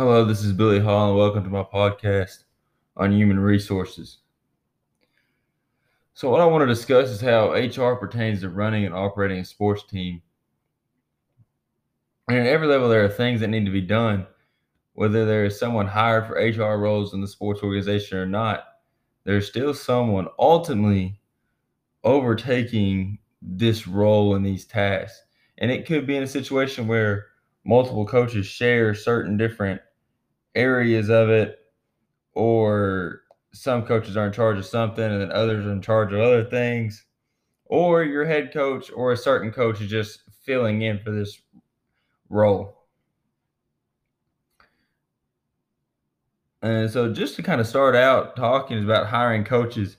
Hello, this is Billy Hall, and welcome to my podcast on human resources. So, what I want to discuss is how HR pertains to running and operating a sports team. And at every level, there are things that need to be done, whether there is someone hired for HR roles in the sports organization or not. There's still someone ultimately overtaking this role and these tasks. And it could be in a situation where multiple coaches share certain different areas of it, or some coaches are in charge of something and then others are in charge of other things, or your head coach or a certain coach is just filling in for this role. And so, just to kind of start out talking about hiring coaches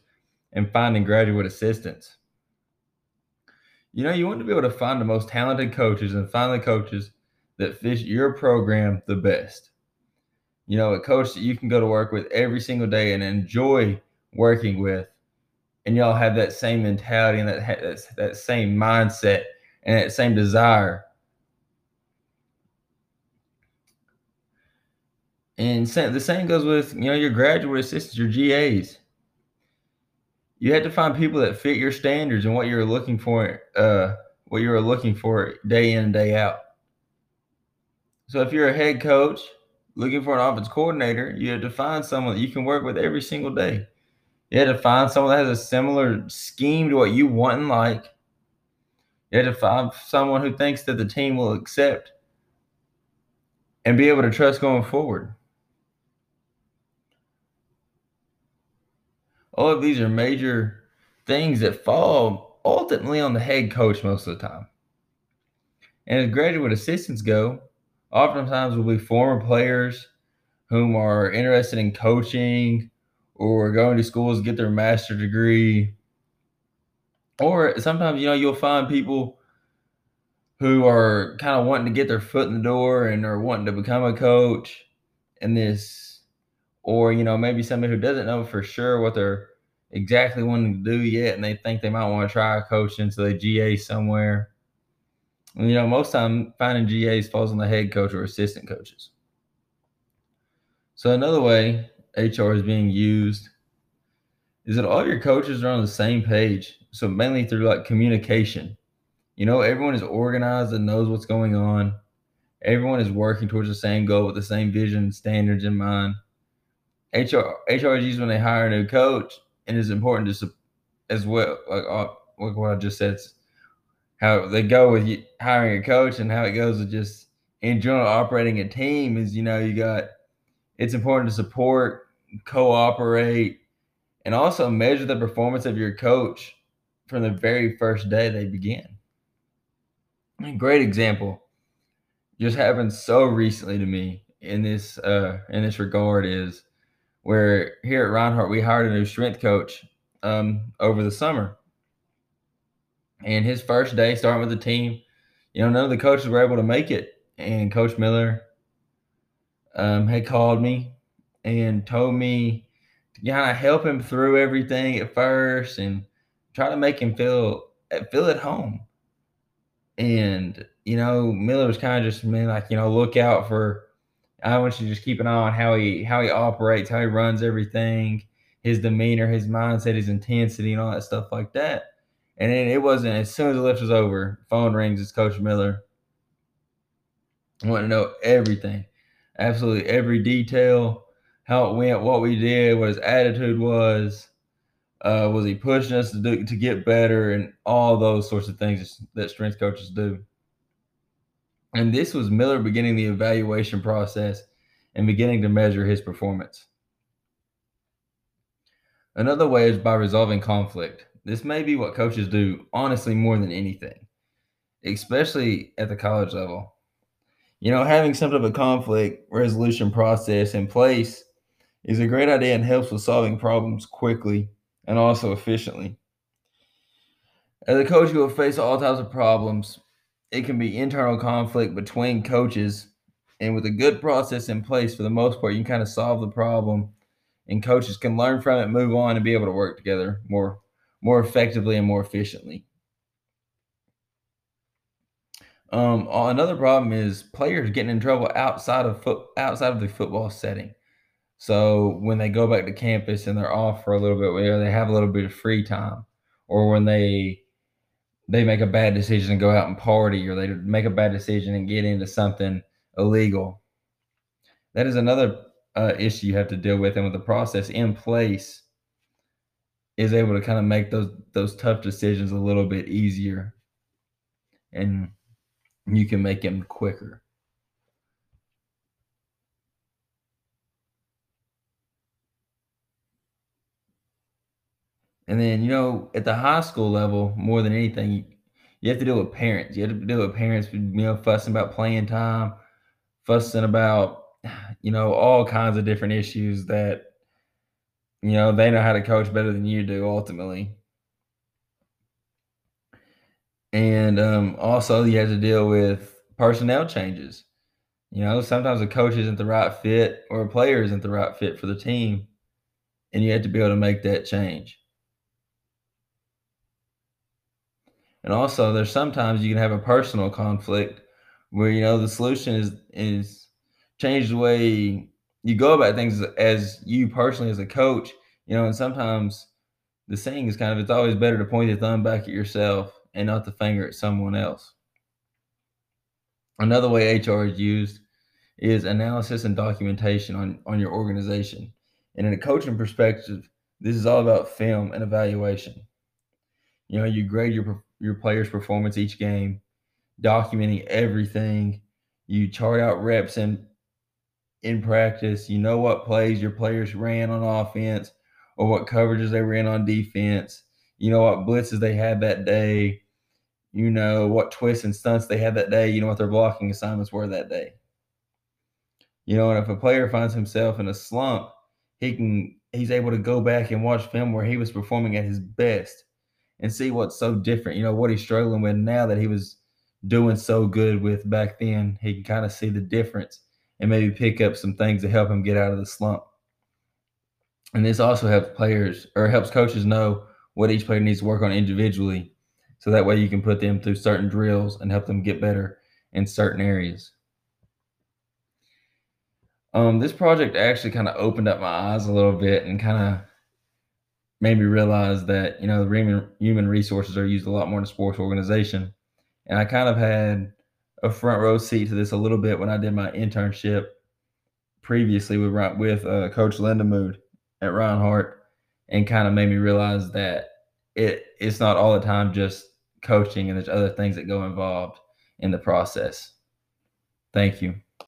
and finding graduate assistants. You know, you want to be able to find the most talented coaches and find the coaches that fit your program the best. You know, a coach that you can go to work with every single day and enjoy working with, and y'all have that same mentality and that that, that same mindset and that same desire. And the same goes with you know your graduate assistants, your GAs you have to find people that fit your standards and what you're looking for, uh, what you're looking for day in and day out. So if you're a head coach looking for an offense coordinator, you have to find someone that you can work with every single day. You had to find someone that has a similar scheme to what you want and like. You had to find someone who thinks that the team will accept and be able to trust going forward. all of these are major things that fall ultimately on the head coach most of the time. And as graduate assistants go, oftentimes will be former players whom are interested in coaching or going to schools to get their master degree. Or sometimes, you know, you'll find people who are kind of wanting to get their foot in the door and are wanting to become a coach in this or you know maybe somebody who doesn't know for sure what they're exactly wanting to do yet and they think they might want to try coaching so they GA somewhere. You know, most time finding GAs falls on the head coach or assistant coaches. So another way HR is being used is that all your coaches are on the same page. So mainly through like communication. You know, everyone is organized and knows what's going on. Everyone is working towards the same goal with the same vision and standards in mind. HR HRGs when they hire a new coach, and it's important to as well like, like what I just said. How they go with hiring a coach and how it goes with just in general operating a team is you know you got it's important to support, cooperate, and also measure the performance of your coach from the very first day they begin. A great example just happened so recently to me in this uh in this regard is where here at Reinhardt we hired a new strength coach um, over the summer. And his first day starting with the team, you know, none of the coaches were able to make it. And Coach Miller um, had called me and told me to kind of help him through everything at first and try to make him feel feel at home. And you know, Miller was kind of just mean like you know, look out for I want you to just keep an eye on how he how he operates, how he runs everything, his demeanor, his mindset, his intensity, and all that stuff like that. And then it wasn't as soon as the lift was over, phone rings. It's Coach Miller. I want to know everything, absolutely every detail, how it went, what we did, what his attitude was. Uh, was he pushing us to do to get better, and all those sorts of things that strength coaches do. And this was Miller beginning the evaluation process and beginning to measure his performance. Another way is by resolving conflict. This may be what coaches do, honestly, more than anything, especially at the college level. You know, having some type of conflict resolution process in place is a great idea and helps with solving problems quickly and also efficiently. As a coach, you will face all types of problems, it can be internal conflict between coaches. And with a good process in place, for the most part, you can kind of solve the problem, and coaches can learn from it, move on, and be able to work together more, more effectively and more efficiently. Um, another problem is players getting in trouble outside of foot outside of the football setting. So when they go back to campus and they're off for a little bit, where they have a little bit of free time, or when they they make a bad decision and go out and party, or they make a bad decision and get into something illegal. That is another uh, issue you have to deal with, and with the process in place, is able to kind of make those those tough decisions a little bit easier, and you can make them quicker. And then, you know, at the high school level, more than anything, you have to deal with parents. You have to deal with parents, you know, fussing about playing time, fussing about, you know, all kinds of different issues that, you know, they know how to coach better than you do ultimately. And um, also, you have to deal with personnel changes. You know, sometimes a coach isn't the right fit or a player isn't the right fit for the team, and you have to be able to make that change. And also, there's sometimes you can have a personal conflict where you know the solution is is change the way you go about things as you personally as a coach. You know, and sometimes the saying is kind of it's always better to point the thumb back at yourself and not the finger at someone else. Another way HR is used is analysis and documentation on, on your organization. And in a coaching perspective, this is all about film and evaluation. You know, you grade your your players' performance each game, documenting everything. You chart out reps in in practice. You know what plays your players ran on offense or what coverages they ran on defense. You know what blitzes they had that day. You know what twists and stunts they had that day. You know what their blocking assignments were that day. You know, and if a player finds himself in a slump, he can he's able to go back and watch film where he was performing at his best and see what's so different. You know, what he's struggling with now that he was doing so good with back then. He can kind of see the difference and maybe pick up some things to help him get out of the slump. And this also helps players or helps coaches know what each player needs to work on individually. So that way you can put them through certain drills and help them get better in certain areas. Um, this project actually kind of opened up my eyes a little bit and kind of made me realize that you know the human resources are used a lot more in a sports organization, and I kind of had a front row seat to this a little bit when I did my internship previously with with uh, Coach at Reinhardt, and kind of made me realize that it it's not all the time just coaching, and there's other things that go involved in the process. Thank you.